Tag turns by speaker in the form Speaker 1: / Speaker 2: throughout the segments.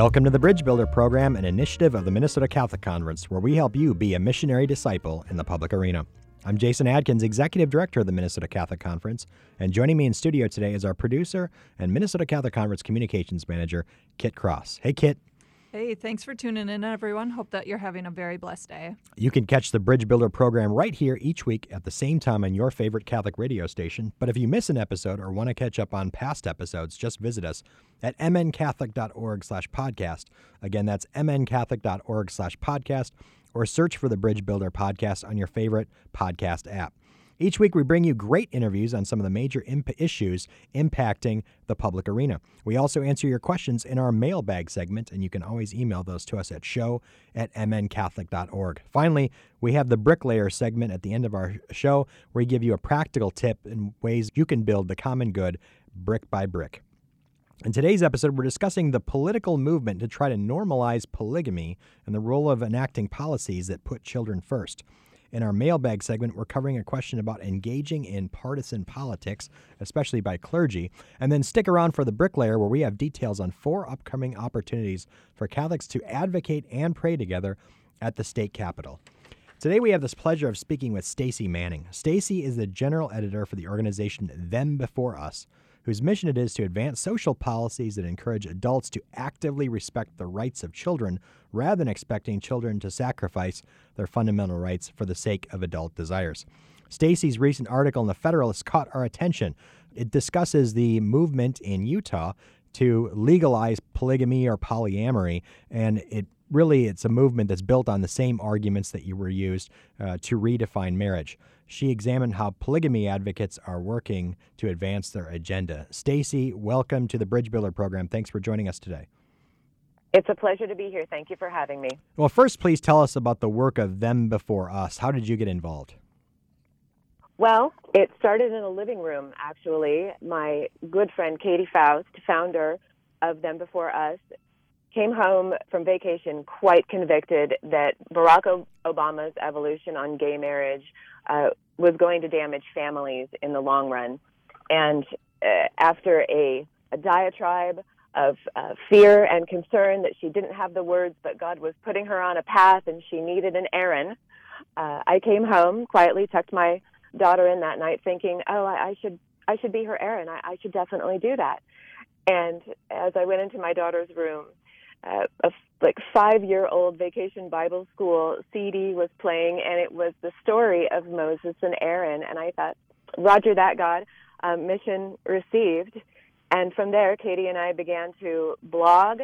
Speaker 1: Welcome to the Bridge Builder Program, an initiative of the Minnesota Catholic Conference, where we help you be a missionary disciple in the public arena. I'm Jason Adkins, Executive Director of the Minnesota Catholic Conference, and joining me in studio today is our producer and Minnesota Catholic Conference Communications Manager, Kit Cross. Hey, Kit.
Speaker 2: Hey, thanks for tuning in, everyone. Hope that you're having a very blessed day.
Speaker 1: You can catch the Bridge Builder program right here each week at the same time on your favorite Catholic radio station. But if you miss an episode or want to catch up on past episodes, just visit us at mncatholic.org slash podcast. Again, that's mncatholic.org slash podcast, or search for the Bridge Builder podcast on your favorite podcast app. Each week, we bring you great interviews on some of the major imp- issues impacting the public arena. We also answer your questions in our mailbag segment, and you can always email those to us at show at mncatholic.org. Finally, we have the bricklayer segment at the end of our show where we give you a practical tip in ways you can build the common good brick by brick. In today's episode, we're discussing the political movement to try to normalize polygamy and the role of enacting policies that put children first. In our mailbag segment, we're covering a question about engaging in partisan politics, especially by clergy. And then stick around for the bricklayer, where we have details on four upcoming opportunities for Catholics to advocate and pray together at the state capitol. Today we have this pleasure of speaking with Stacy Manning. Stacy is the general editor for the organization Them Before Us, whose mission it is to advance social policies that encourage adults to actively respect the rights of children rather than expecting children to sacrifice their fundamental rights for the sake of adult desires. Stacy's recent article in the Federalist caught our attention. It discusses the movement in Utah to legalize polygamy or polyamory, and it really it's a movement that's built on the same arguments that you were used uh, to redefine marriage. She examined how polygamy advocates are working to advance their agenda. Stacy, welcome to the Bridge Builder program. Thanks for joining us today.
Speaker 3: It's a pleasure to be here. Thank you for having me.
Speaker 1: Well, first, please tell us about the work of Them Before Us. How did you get involved?
Speaker 3: Well, it started in a living room, actually. My good friend Katy Faust, founder of Them Before Us, came home from vacation quite convicted that Barack Obama's evolution on gay marriage uh, was going to damage families in the long run. And uh, after a, a diatribe of uh, fear and concern that she didn't have the words, but God was putting her on a path and she needed an Aaron. Uh, I came home quietly, tucked my daughter in that night, thinking, "Oh, I, I should, I should be her Aaron. I, I should definitely do that." And as I went into my daughter's room, uh, a like five-year-old vacation Bible school CD was playing, and it was the story of Moses and Aaron. And I thought, "Roger that, God, um, mission received." And from there, Katy and I began to blog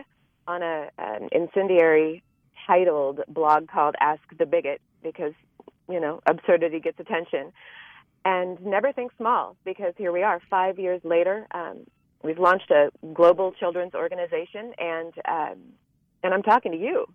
Speaker 3: on a, an incendiary titled blog called Ask the Bigot because, you know, absurdity gets attention. And never think small because here we are five years later. Um, we've launched a global children's organization and, um, and I'm talking to you.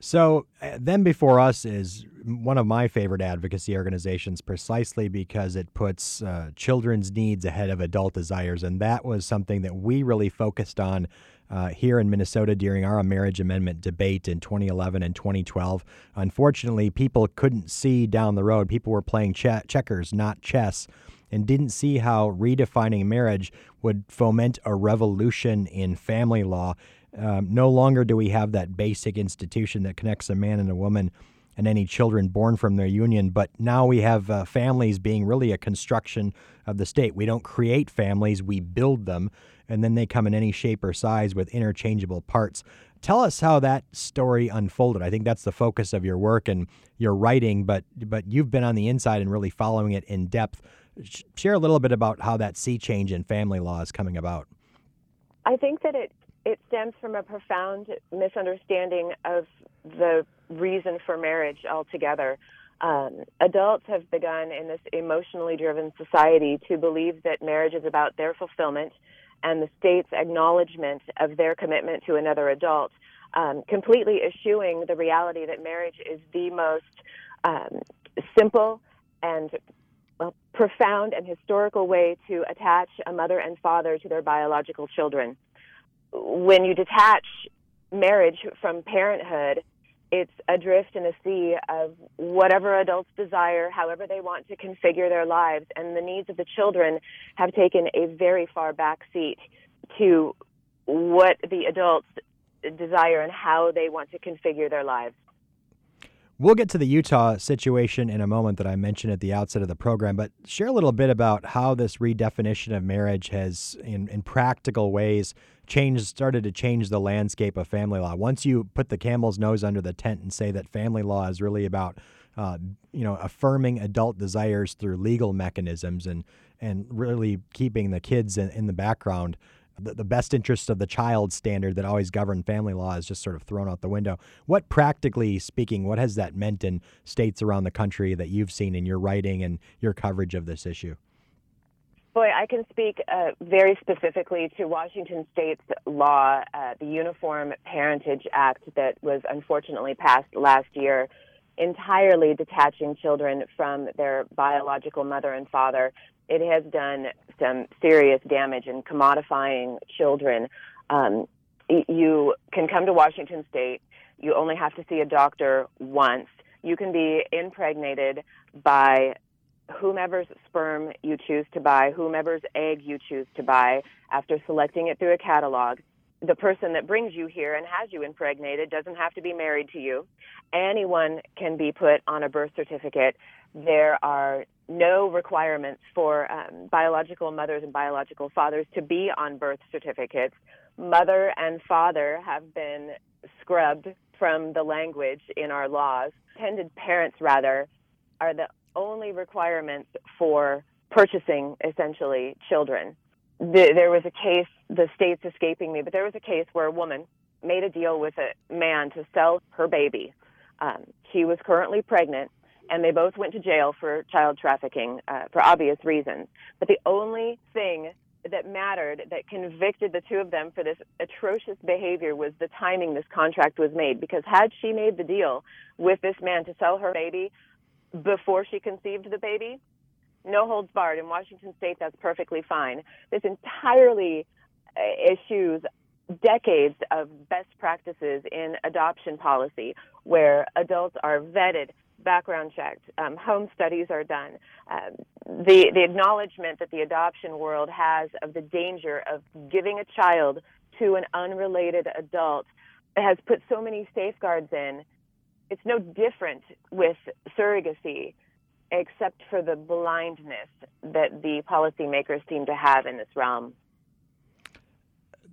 Speaker 1: So, uh, Before Us is one of my favorite advocacy organizations precisely because it puts uh, children's needs ahead of adult desires. And that was something that we really focused on uh, here in Minnesota during our marriage amendment debate in 2011 and 2012. Unfortunately, people couldn't see down the road. People were playing che- checkers, not chess. And didn't see how redefining marriage would foment a revolution in family law um, no longer do we have that basic institution that connects a man and a woman and any children born from their union, but now we have uh, families being really a construction of the state. We don't create families, we build them, and then they come in any shape or size with interchangeable parts. Tell us how that story unfolded. I think that's the focus of your work and your writing, but but you've been on the inside and really following it in depth. Share a little bit about how that sea change in family law is coming about.
Speaker 3: I think that it it stems from a profound misunderstanding of the reason for marriage altogether. Um, adults have begun in this emotionally driven society to believe that marriage is about their fulfillment and the state's acknowledgement of their commitment to another adult, um, completely eschewing the reality that marriage is the most um, simple and well, profound and historical way to attach a mother and father to their biological children when you detach marriage from parenthood, it's adrift in a sea of whatever adults desire, however they want to configure their lives, and the needs of the children have taken a very far back seat to what the adults desire and how they want to configure their lives.
Speaker 1: We'll get to the Utah situation in a moment that I mentioned at the outset of the program, but share a little bit about how this redefinition of marriage has, in, in practical ways, changed, started to change the landscape of family law. Once you put the camel's nose under the tent and say that family law is really about, uh, you know, affirming adult desires through legal mechanisms and and really keeping the kids in, in the background, the, the best interest of the child standard that always governed family law is just sort of thrown out the window. What, practically speaking, what has that meant in states around the country that you've seen in your writing and your coverage of this issue?
Speaker 3: Boy, I can speak uh, very specifically to Washington State's law, uh, the Uniform Parentage Act, that was unfortunately passed last year, entirely detaching children from their biological mother and father it has done some serious damage in commodifying children. Um, you can come to Washington State. You only have to see a doctor once. You can be impregnated by whomever's sperm you choose to buy, whomever's egg you choose to buy, after selecting it through a catalog. The person that brings you here and has you impregnated doesn't have to be married to you. Anyone can be put on a birth certificate. There are no requirements for um, biological mothers and biological fathers to be on birth certificates. Mother and father have been scrubbed from the language in our laws. Intended parents, rather, are the only requirements for purchasing essentially children. The, there was a case, the state's escaping me, but there was a case where a woman made a deal with a man to sell her baby. Um, she was currently pregnant and they both went to jail for child trafficking uh, for obvious reasons. But the only thing that mattered that convicted the two of them for this atrocious behavior was the timing this contract was made. Because had she made the deal with this man to sell her baby before she conceived the baby, no holds barred. In Washington state, that's perfectly fine. This entirely issues decades of best practices in adoption policy where adults are vetted background checked, um, home studies are done. Um, the the acknowledgement that the adoption world has of the danger of giving a child to an unrelated adult has put so many safeguards in. It's no different with surrogacy, except for the blindness that the policymakers seem to have in this realm.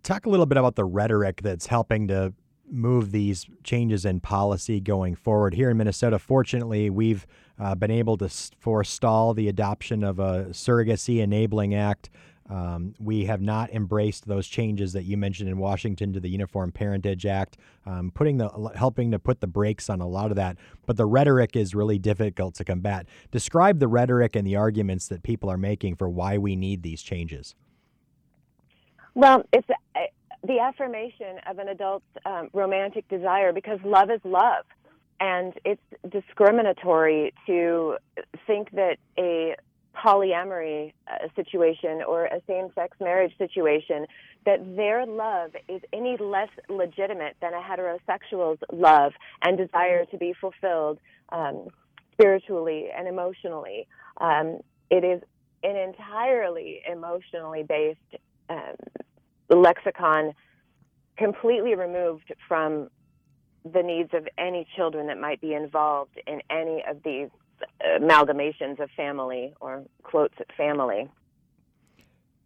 Speaker 1: Talk a little bit about the rhetoric that's helping to move these changes in policy going forward. Here in Minnesota, fortunately, we've uh, been able to forestall the adoption of a surrogacy enabling act. Um, we have not embraced those changes that you mentioned in Washington to the Uniform Parentage Act, um, putting the helping to put the brakes on a lot of that. But the rhetoric is really difficult to combat. Describe the rhetoric and the arguments that people are making for why we need these changes.
Speaker 3: Well, it's the affirmation of an adult's um, romantic desire because love is love. And it's discriminatory to think that a polyamory uh, situation or a same sex marriage situation, that their love is any less legitimate than a heterosexual's love and desire to be fulfilled um, spiritually and emotionally. Um, it is an entirely emotionally based um, lexicon completely removed from the needs of any children that might be involved in any of these amalgamations of family or quotes at family.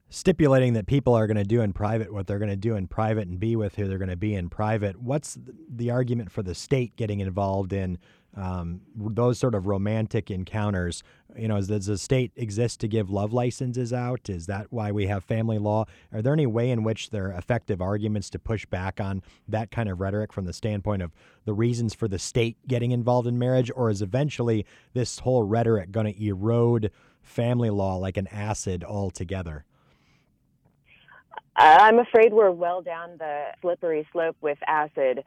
Speaker 1: Stipulating that people are going to do in private what they're going to do in private and be with who they're going to be in private. What's the argument for the state getting involved in um, those sort of romantic encounters. You know, does the state exist to give love licenses out? Is that why we have family law? Are there any way in which there are effective arguments to push back on that kind of rhetoric from the standpoint of the reasons for the state getting involved in marriage? Or is eventually this whole rhetoric going to erode family law like an acid altogether?
Speaker 3: I'm afraid we're well down the slippery slope with acid.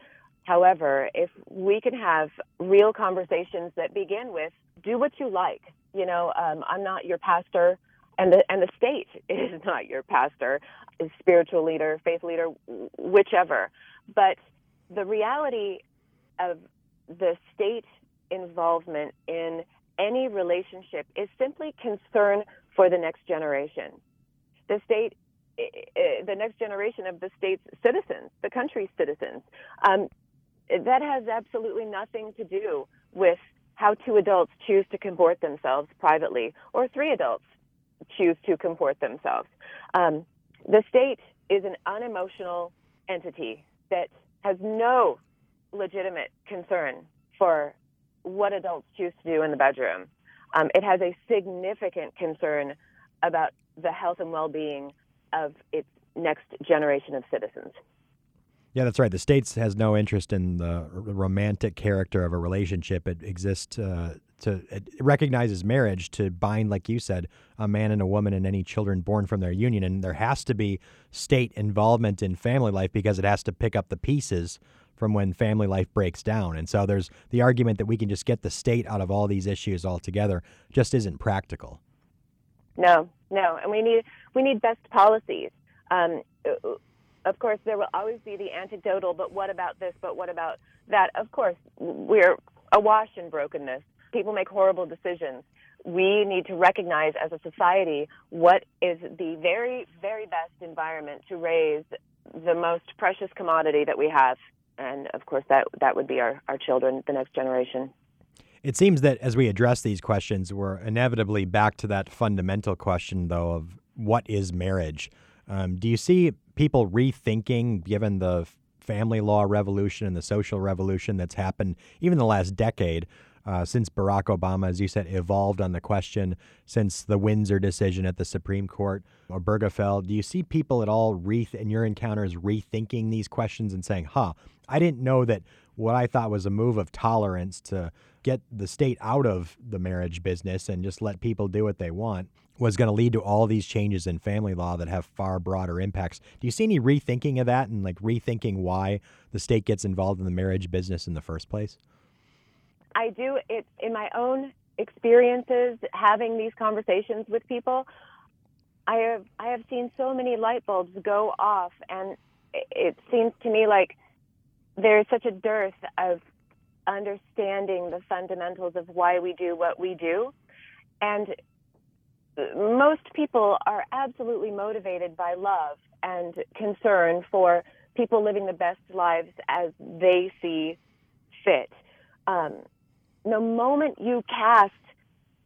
Speaker 3: However, if we can have real conversations that begin with "do what you like," you know, um, I'm not your pastor, and the and the state is not your pastor, spiritual leader, faith leader, whichever. But the reality of the state involvement in any relationship is simply concern for the next generation. The state the next generation of the state's citizens, the country's citizens. Um, that has absolutely nothing to do with how two adults choose to comport themselves privately or three adults choose to comport themselves. Um, the state is an unemotional entity that has no legitimate concern for what adults choose to do in the bedroom. Um, it has a significant concern about the health and well being of its next generation of citizens.
Speaker 1: Yeah, that's right. The states has no interest in the romantic character of a relationship. It exists uh, to it recognizes marriage to bind, like you said, a man and a woman and any children born from their union. And there has to be state involvement in family life because it has to pick up the pieces from when family life breaks down. And so there's the argument that we can just get the state out of all these issues altogether just isn't practical.
Speaker 3: No, no, and we need we need best policies. Um, of course, there will always be the anecdotal, but what about this? But what about that? Of course, we're awash in brokenness. People make horrible decisions. We need to recognize as a society what is the very, very best environment to raise the most precious commodity that we have. And of course, that, that would be our, our children, the next generation.
Speaker 1: It seems that as we address these questions, we're inevitably back to that fundamental question, though, of what is marriage? Um, do you see people rethinking, given the family law revolution and the social revolution that's happened even the last decade? Uh, since Barack Obama, as you said, evolved on the question, since the Windsor decision at the Supreme Court, Obergefell, do you see people at all, re- in your encounters, rethinking these questions and saying, huh, I didn't know that what I thought was a move of tolerance to get the state out of the marriage business and just let people do what they want was going to lead to all these changes in family law that have far broader impacts. Do you see any rethinking of that and like rethinking why the state gets involved in the marriage business in the first place?
Speaker 3: I do. It in my own experiences having these conversations with people. I have I have seen so many light bulbs go off, and it seems to me like there's such a dearth of understanding the fundamentals of why we do what we do. And most people are absolutely motivated by love and concern for people living the best lives as they see fit. Um, the moment you cast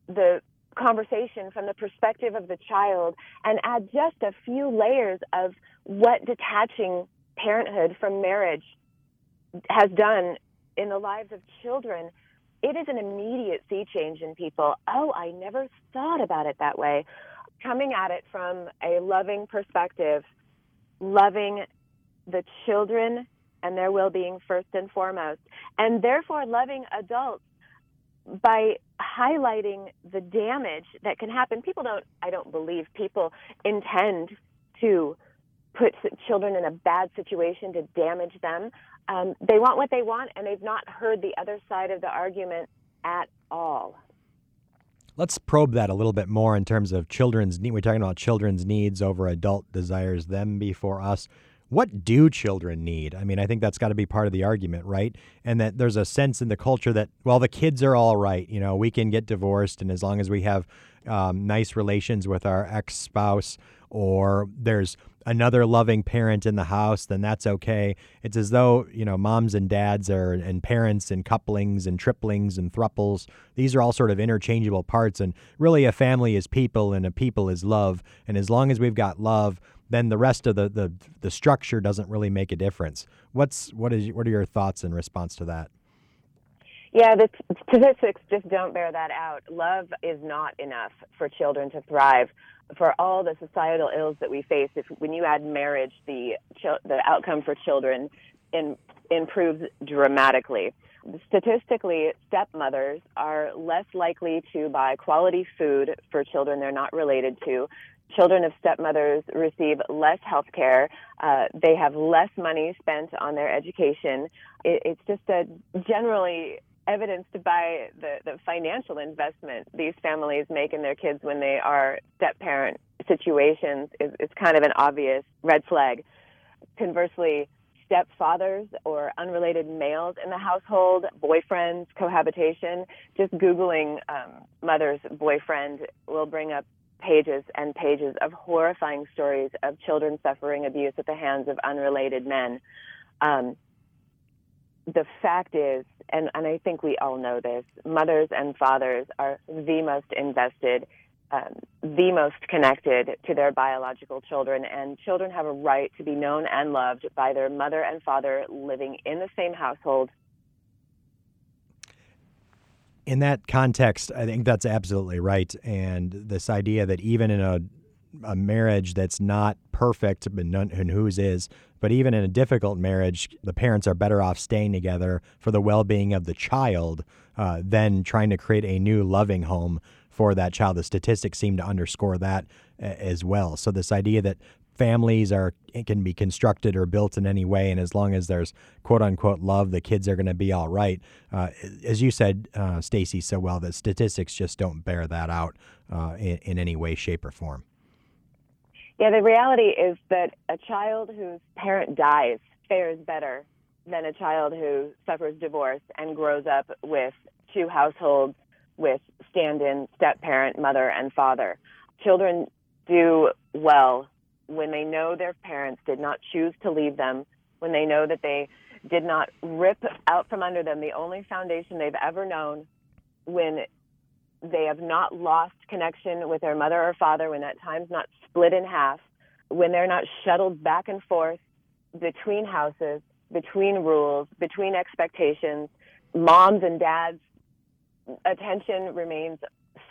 Speaker 3: the conversation from the perspective of the child and add just a few layers of what detaching parenthood from marriage has done in the lives of children, it is an immediate sea change in people. Oh, I never thought about it that way. Coming at it from a loving perspective, loving the children and their well being first and foremost, and therefore loving adults by highlighting the damage that can happen. People don't, I don't believe people intend to put children in a bad situation to damage them um, they want what they want, and they've not heard the other side of the argument at all.
Speaker 1: Let's probe that a little bit more in terms of children's need. We're talking about children's needs over adult desires, them before us. What do children need? I mean, I think that's got to be part of the argument, right? And that there's a sense in the culture that, well, the kids are all right. You know, we can get divorced, and as long as we have um, nice relations with our ex spouse, or there's another loving parent in the house, then that's okay. It's as though, you know, moms and dads are and parents and couplings and triplings and thruples. These are all sort of interchangeable parts and really a family is people and a people is love. And as long as we've got love, then the rest of the the, the structure doesn't really make a difference. What's what is what are your thoughts in response to that?
Speaker 3: Yeah, the statistics just don't bear that out. Love is not enough for children to thrive for all the societal ills that we face, if when you add marriage, the the outcome for children in, improves dramatically. Statistically, stepmothers are less likely to buy quality food for children they're not related to. Children of stepmothers receive less health care. Uh, they have less money spent on their education. It, it's just a generally evidenced by the, the financial investment these families make in their kids when they are step parent situations is, is kind of an obvious red flag. Conversely, stepfathers or unrelated males in the household, boyfriends, cohabitation, just Googling um, mother's boyfriend will bring up pages and pages of horrifying stories of children suffering abuse at the hands of unrelated men. Um, the fact is, and, and I think we all know this, mothers and fathers are the most invested, um, the most connected to their biological children, and children have a right to be known and loved by their mother and father living in the same household.
Speaker 1: In that context, I think that's absolutely right. And this idea that even in a a marriage that's not perfect, but none, and whose is, but even in a difficult marriage, the parents are better off staying together for the well being of the child uh, than trying to create a new loving home for that child. The statistics seem to underscore that as well. So, this idea that families are can be constructed or built in any way, and as long as there's quote unquote love, the kids are going to be all right. Uh, as you said, uh, Stacy, so well, the statistics just don't bear that out uh, in, in any way, shape, or form.
Speaker 3: Yeah, the reality is that a child whose parent dies fares better than a child who suffers divorce and grows up with two households with stand in step parent, mother, and father. Children do well when they know their parents did not choose to leave them, when they know that they did not rip out from under them the only foundation they've ever known, when they have not lost connection with their mother or father, when that time's not split in half, when they're not shuttled back and forth between houses, between rules, between expectations, moms and dads' attention remains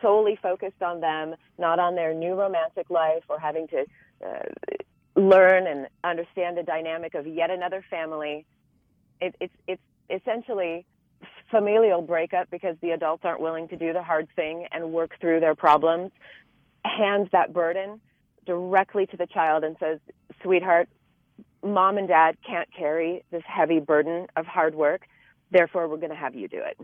Speaker 3: solely focused on them, not on their new romantic life or having to uh, learn and understand the dynamic of yet another family. It, it's it's essentially familial breakup because the adults aren't willing to do the hard thing and work through their problems. Hands that burden directly to the child and says, "Sweetheart, mom and dad can't carry this heavy burden of hard work. Therefore, we're going to have you do it."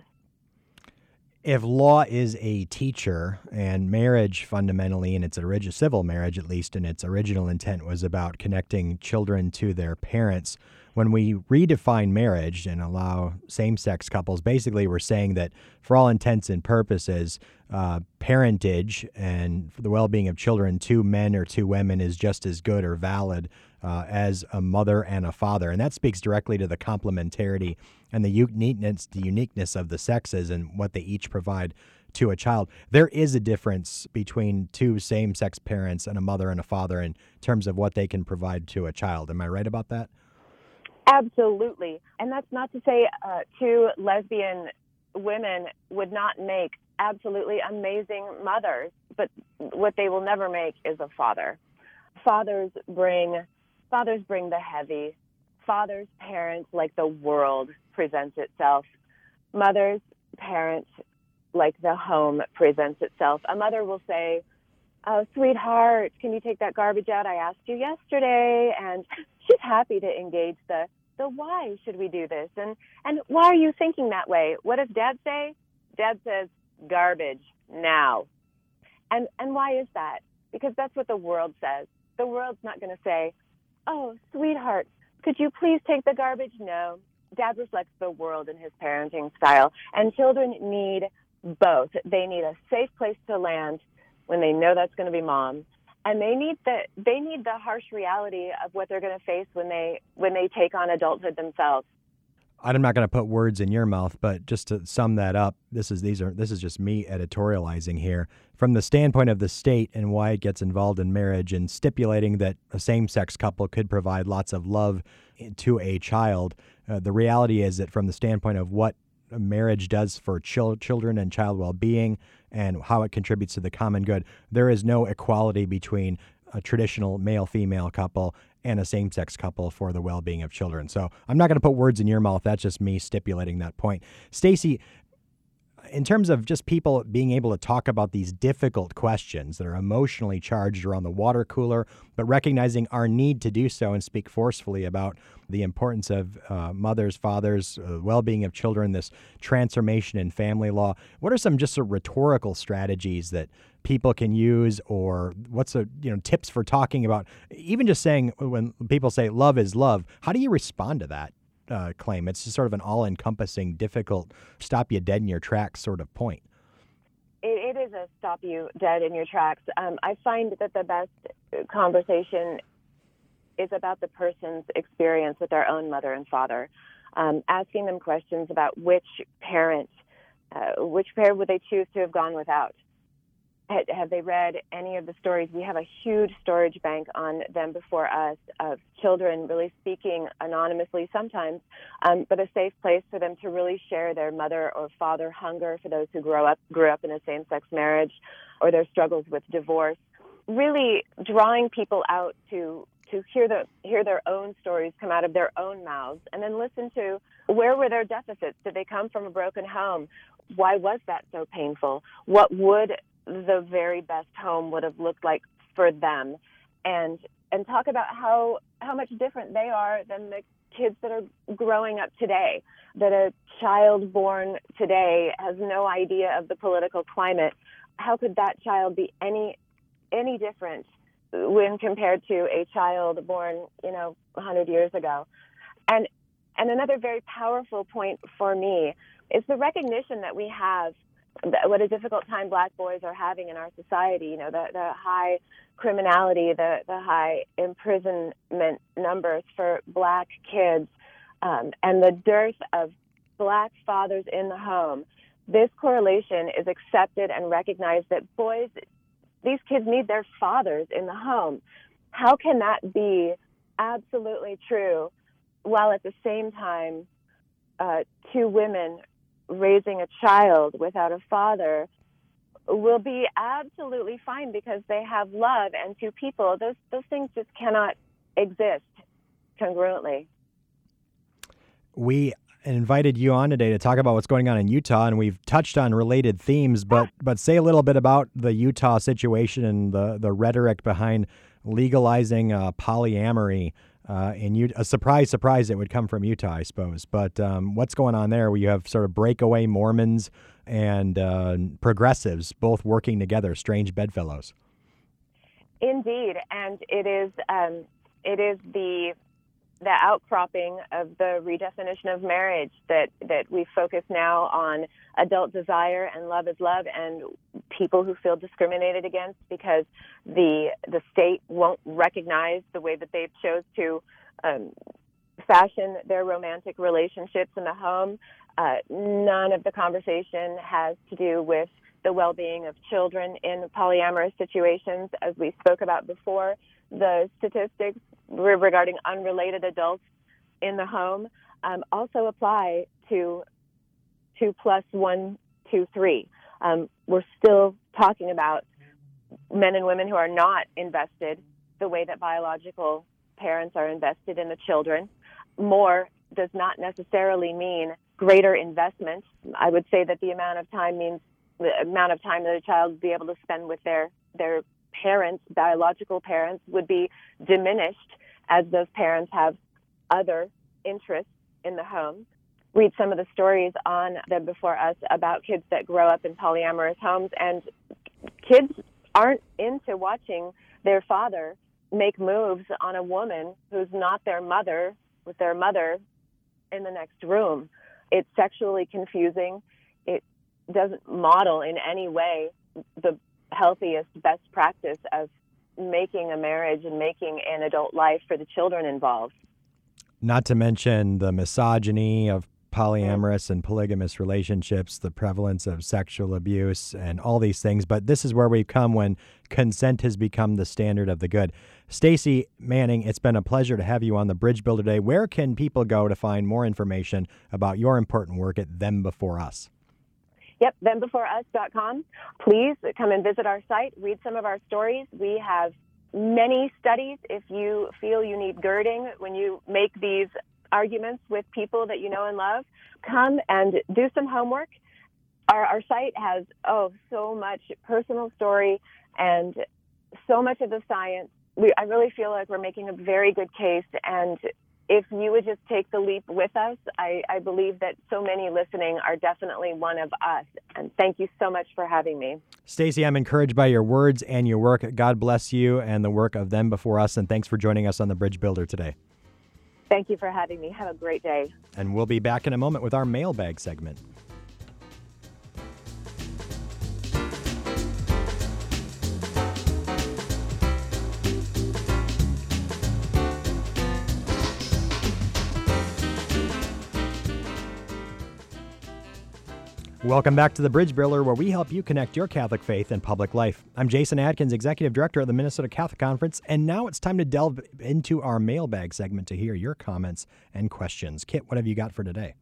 Speaker 1: if law is a teacher and marriage fundamentally in its original civil marriage at least in its original intent was about connecting children to their parents when we redefine marriage and allow same-sex couples basically we're saying that for all intents and purposes uh, parentage and for the well-being of children two men or two women is just as good or valid uh, as a mother and a father. And that speaks directly to the complementarity and the uniqueness, the uniqueness of the sexes and what they each provide to a child. There is a difference between two same sex parents and a mother and a father in terms of what they can provide to a child. Am I right about that?
Speaker 3: Absolutely. And that's not to say uh, two lesbian women would not make absolutely amazing mothers, but what they will never make is a father. Fathers bring Fathers bring the heavy. Fathers, parents, like the world presents itself. Mothers, parents, like the home presents itself. A mother will say, Oh, sweetheart, can you take that garbage out? I asked you yesterday. And she's happy to engage the, the why should we do this? And, and why are you thinking that way? What does dad say? Dad says, garbage now. And, and why is that? Because that's what the world says. The world's not going to say, Oh, sweetheart, could you please take the garbage? No. Dad reflects the world in his parenting style, and children need both. They need a safe place to land when they know that's going to be mom, and they need the they need the harsh reality of what they're going to face when they when they take on adulthood themselves.
Speaker 1: I'm not going to put words in your mouth, but just to sum that up, this is these are this is just me editorializing here from the standpoint of the state and why it gets involved in marriage and stipulating that a same-sex couple could provide lots of love to a child. Uh, the reality is that from the standpoint of what marriage does for chil- children and child well-being and how it contributes to the common good, there is no equality between a traditional male female couple and a same sex couple for the well being of children. So I'm not going to put words in your mouth. That's just me stipulating that point. Stacy, in terms of just people being able to talk about these difficult questions that are emotionally charged around the water cooler, but recognizing our need to do so and speak forcefully about the importance of uh, mothers, fathers, uh, well being of children, this transformation in family law. What are some just sort of rhetorical strategies that people can use, or what's a you know tips for talking about even just saying when people say love is love? How do you respond to that? Uh, claim. It's just sort of an all encompassing, difficult, stop you dead in your tracks sort of point.
Speaker 3: it, it is a stop you dead in your tracks. Um, I find that the best conversation is about the person's experience with their own mother and father, um, asking them questions about which parent, uh, which parent would they choose to have gone without have they read any of the stories? We have a huge storage bank on them before us of children really speaking anonymously sometimes, um, but a safe place for them to really share their mother or father hunger for those who grow up grew up in a same-sex marriage, or their struggles with divorce. Really drawing people out to to hear the hear their own stories come out of their own mouths, and then listen to where were their deficits? Did they come from a broken home? Why was that so painful? What would the very best home would have looked like for them. And and talk about how how much different they are than the kids that are growing up today that a child born today has no idea of the political climate. How could that child be any any different when compared to a child born you know 100 years ago? And and another very powerful point for me is the recognition that we have what a difficult time black boys are having in our society. You know, the, the high criminality, the, the high imprisonment numbers for black kids, um, and the dearth of black fathers in the home. This correlation is accepted and recognized that boys, these kids need their fathers in the home. How can that be absolutely true while at the same time uh, two women raising a child without a father will be absolutely fine because they have love and two people. Those those things just cannot exist congruently.
Speaker 1: We invited you on today to talk about what's going on in Utah and we've touched on related themes but but say a little bit about the Utah situation and the the rhetoric behind legalizing uh, polyamory uh, and you, a surprise, surprise, it would come from Utah, I suppose. But um, what's going on there? Where you have sort of breakaway Mormons and uh, progressives both working together, strange bedfellows.
Speaker 3: Indeed, and it is um, it is the the outcropping of the redefinition of marriage that that we focus now on adult desire and love is love and people who feel discriminated against because the the state won't recognize the way that they've chose to um, fashion their romantic relationships in the home. Uh, none of the conversation has to do with the well-being of children in polyamorous situations, as we spoke about before. The statistics regarding unrelated adults in the home um, also apply to two plus one, two, three. Um, we're still talking about men and women who are not invested the way that biological parents are invested in the children. More does not necessarily mean greater investment. I would say that the amount of time means the amount of time that a child would be able to spend with their their parents, biological parents, would be diminished as those parents have other interests in the home. Read some of the stories on the Before Us about kids that grow up in polyamorous homes, and kids aren't into watching their father make moves on a woman who's not their mother with their mother in the next room. It's sexually confusing. It doesn't model in any way the healthiest best practice of making a marriage and making an adult life for the children involved.
Speaker 1: Not to mention the misogyny of polyamorous and polygamous relationships, the prevalence of sexual abuse, and all these things. But this is where we've come when consent has become the standard of the good. Stacy Manning, it's been a pleasure to have you on the Bridge Builder Day. Where can people go to find more information about your important work at Them Before Us?
Speaker 3: Yep, thembeforeus.com. Please come and visit our site, read some of our stories. We have many studies. If you feel you need girding when you make these arguments with people that you know and love, come and do some homework. Our, our site has, oh, so much personal story and so much of the science. We, I really feel like we're making a very good case and if you would just take the leap with us, I, I believe that so many listening are definitely one of us. And thank you so much for having me.
Speaker 1: Stacy, I'm encouraged by your words and your work. God bless you and the work of them before us. And thanks for joining us on the Bridge Builder today.
Speaker 3: Thank you for having me. Have a great day.
Speaker 1: And we'll be back in a moment with our mailbag segment. Welcome back to the Bridge Builder, where we help you connect your Catholic faith and public life. I'm Jason Adkins, Executive Director of the Minnesota Catholic Conference, and now it's time to delve into our mailbag segment to hear your comments and questions. Kit, what have you got for today?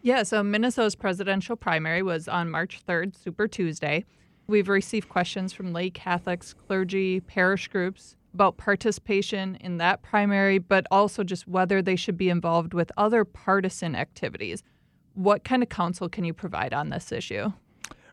Speaker 2: Yeah, so Minnesota's presidential primary was on March 3rd, Super Tuesday. We've received questions from lay Catholics, clergy, parish groups about participation in that primary, but also just whether they should be involved with other partisan activities. What kind of counsel can you provide on this issue?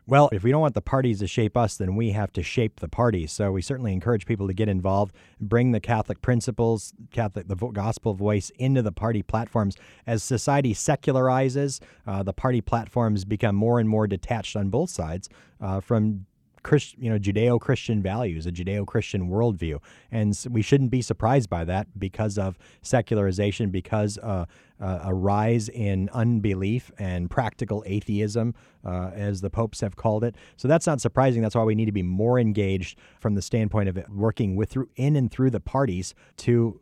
Speaker 1: Well, if we don't want the parties to shape us, then we have to shape the parties. So we certainly encourage people to get involved, bring the Catholic principles, Catholic the gospel voice into the party platforms. As society secularizes, uh, the party platforms become more and more detached on both sides uh, from Christ, you know, Judeo-Christian values, a Judeo-Christian worldview, and we shouldn't be surprised by that because of secularization, because uh, uh, a rise in unbelief and practical atheism, uh, as the popes have called it. So that's not surprising. That's why we need to be more engaged from the standpoint of working with through in and through the parties to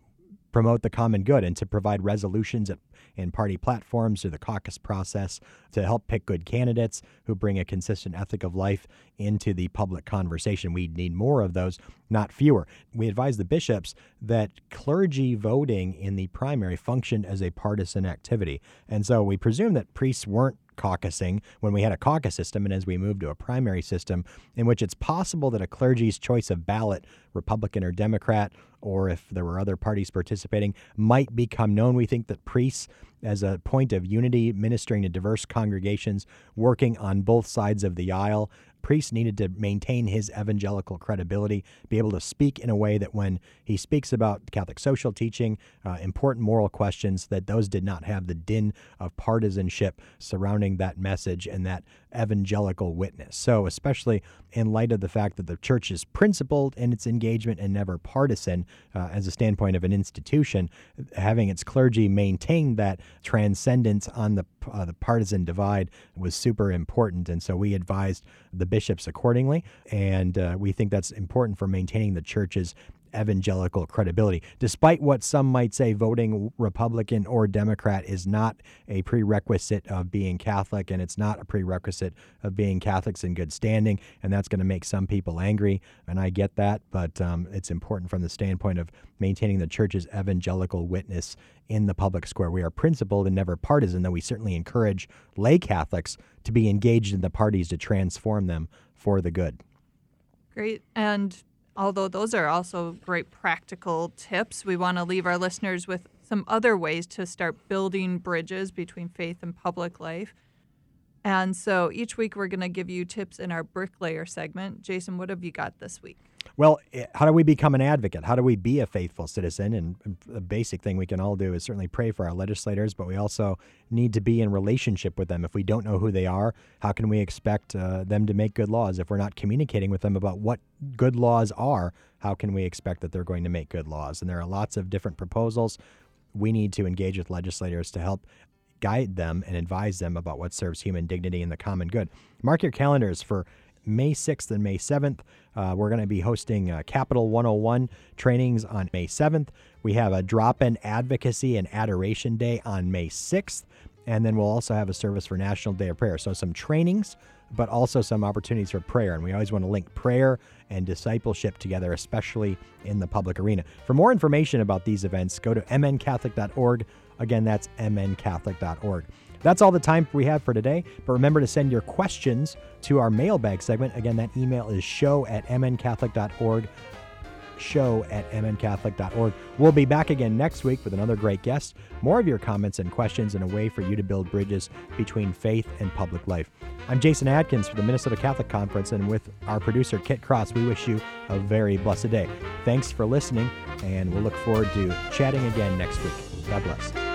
Speaker 1: promote the common good and to provide resolutions in party platforms through the caucus process to help pick good candidates who bring a consistent ethic of life into the public conversation. We need more of those, not fewer. We advise the bishops that clergy voting in the primary functioned as a partisan activity. And so we presume that priests weren't caucusing when we had a caucus system and as we move to a primary system in which it's possible that a clergy's choice of ballot, Republican or Democrat, or if there were other parties participating, might become known. We think that priests, as a point of unity, ministering to diverse congregations, working on both sides of the aisle, priest needed to maintain his evangelical credibility, be able to speak in a way that when he speaks about Catholic social teaching, uh, important moral questions, that those did not have the din of partisanship surrounding that message and that evangelical witness. So, especially in light of the fact that the church is principled in its engagement and never partisan uh, as a standpoint of an institution, having its clergy maintain that transcendence on the, uh, the partisan divide was super important. And so we advised the bishops accordingly. And uh, we think that's important for maintaining the church's evangelical credibility. Despite what some might say, voting Republican or Democrat is not a prerequisite of being Catholic, and it's not a prerequisite of being Catholics in good standing, and that's going to make some people angry, and I get that, but um, it's important from the standpoint of maintaining the church's evangelical witness in the public square. We are principled and never partisan, though we certainly encourage lay Catholics to be engaged in the parties to transform them for the good.
Speaker 2: Great. And although those are also great practical tips, we want to leave our listeners with some other ways to start building bridges between faith and public life. And so each week we're going to give you tips in our bricklayer segment. Jason, what have you got this week?
Speaker 1: Well, eh, how do we become an advocate? How do we be a faithful citizen? And the basic thing we can all do is certainly pray for our legislators, but we also need to be in relationship with them. If we don't know who they are, how can we expect uh, them to make good laws? If we're not communicating with them about what good laws are, how can we expect that they're going to make good laws? And there are lots of different proposals. We need to engage with legislators to help guide them and advise them about what serves human dignity and the common good. Mark your calendars for May 6th and May 7th. Uh, we're going to be hosting uh, Capitol 101 trainings on May 7th. We have a drop in advocacy and adoration day on May 6th. And then we'll also have a service for National Day of Prayer. So, some trainings, but also some opportunities for prayer. And we always want to link prayer and discipleship together, especially in the public arena. For more information about these events, go to mncatholic.org. Again, that's mncatholic.org. That's all the time we have for today. But remember to send your questions to our mailbag segment. Again, that email is show at mncatholic.org. Show at mncatholic.org. We'll be back again next week with another great guest, more of your comments and questions, and a way for you to build bridges between faith and public life. I'm Jason Adkins for the Minnesota Catholic Conference, and with our producer, Kit Cross, we wish you a very blessed day. Thanks for listening, and we'll look forward to chatting again next week. God bless.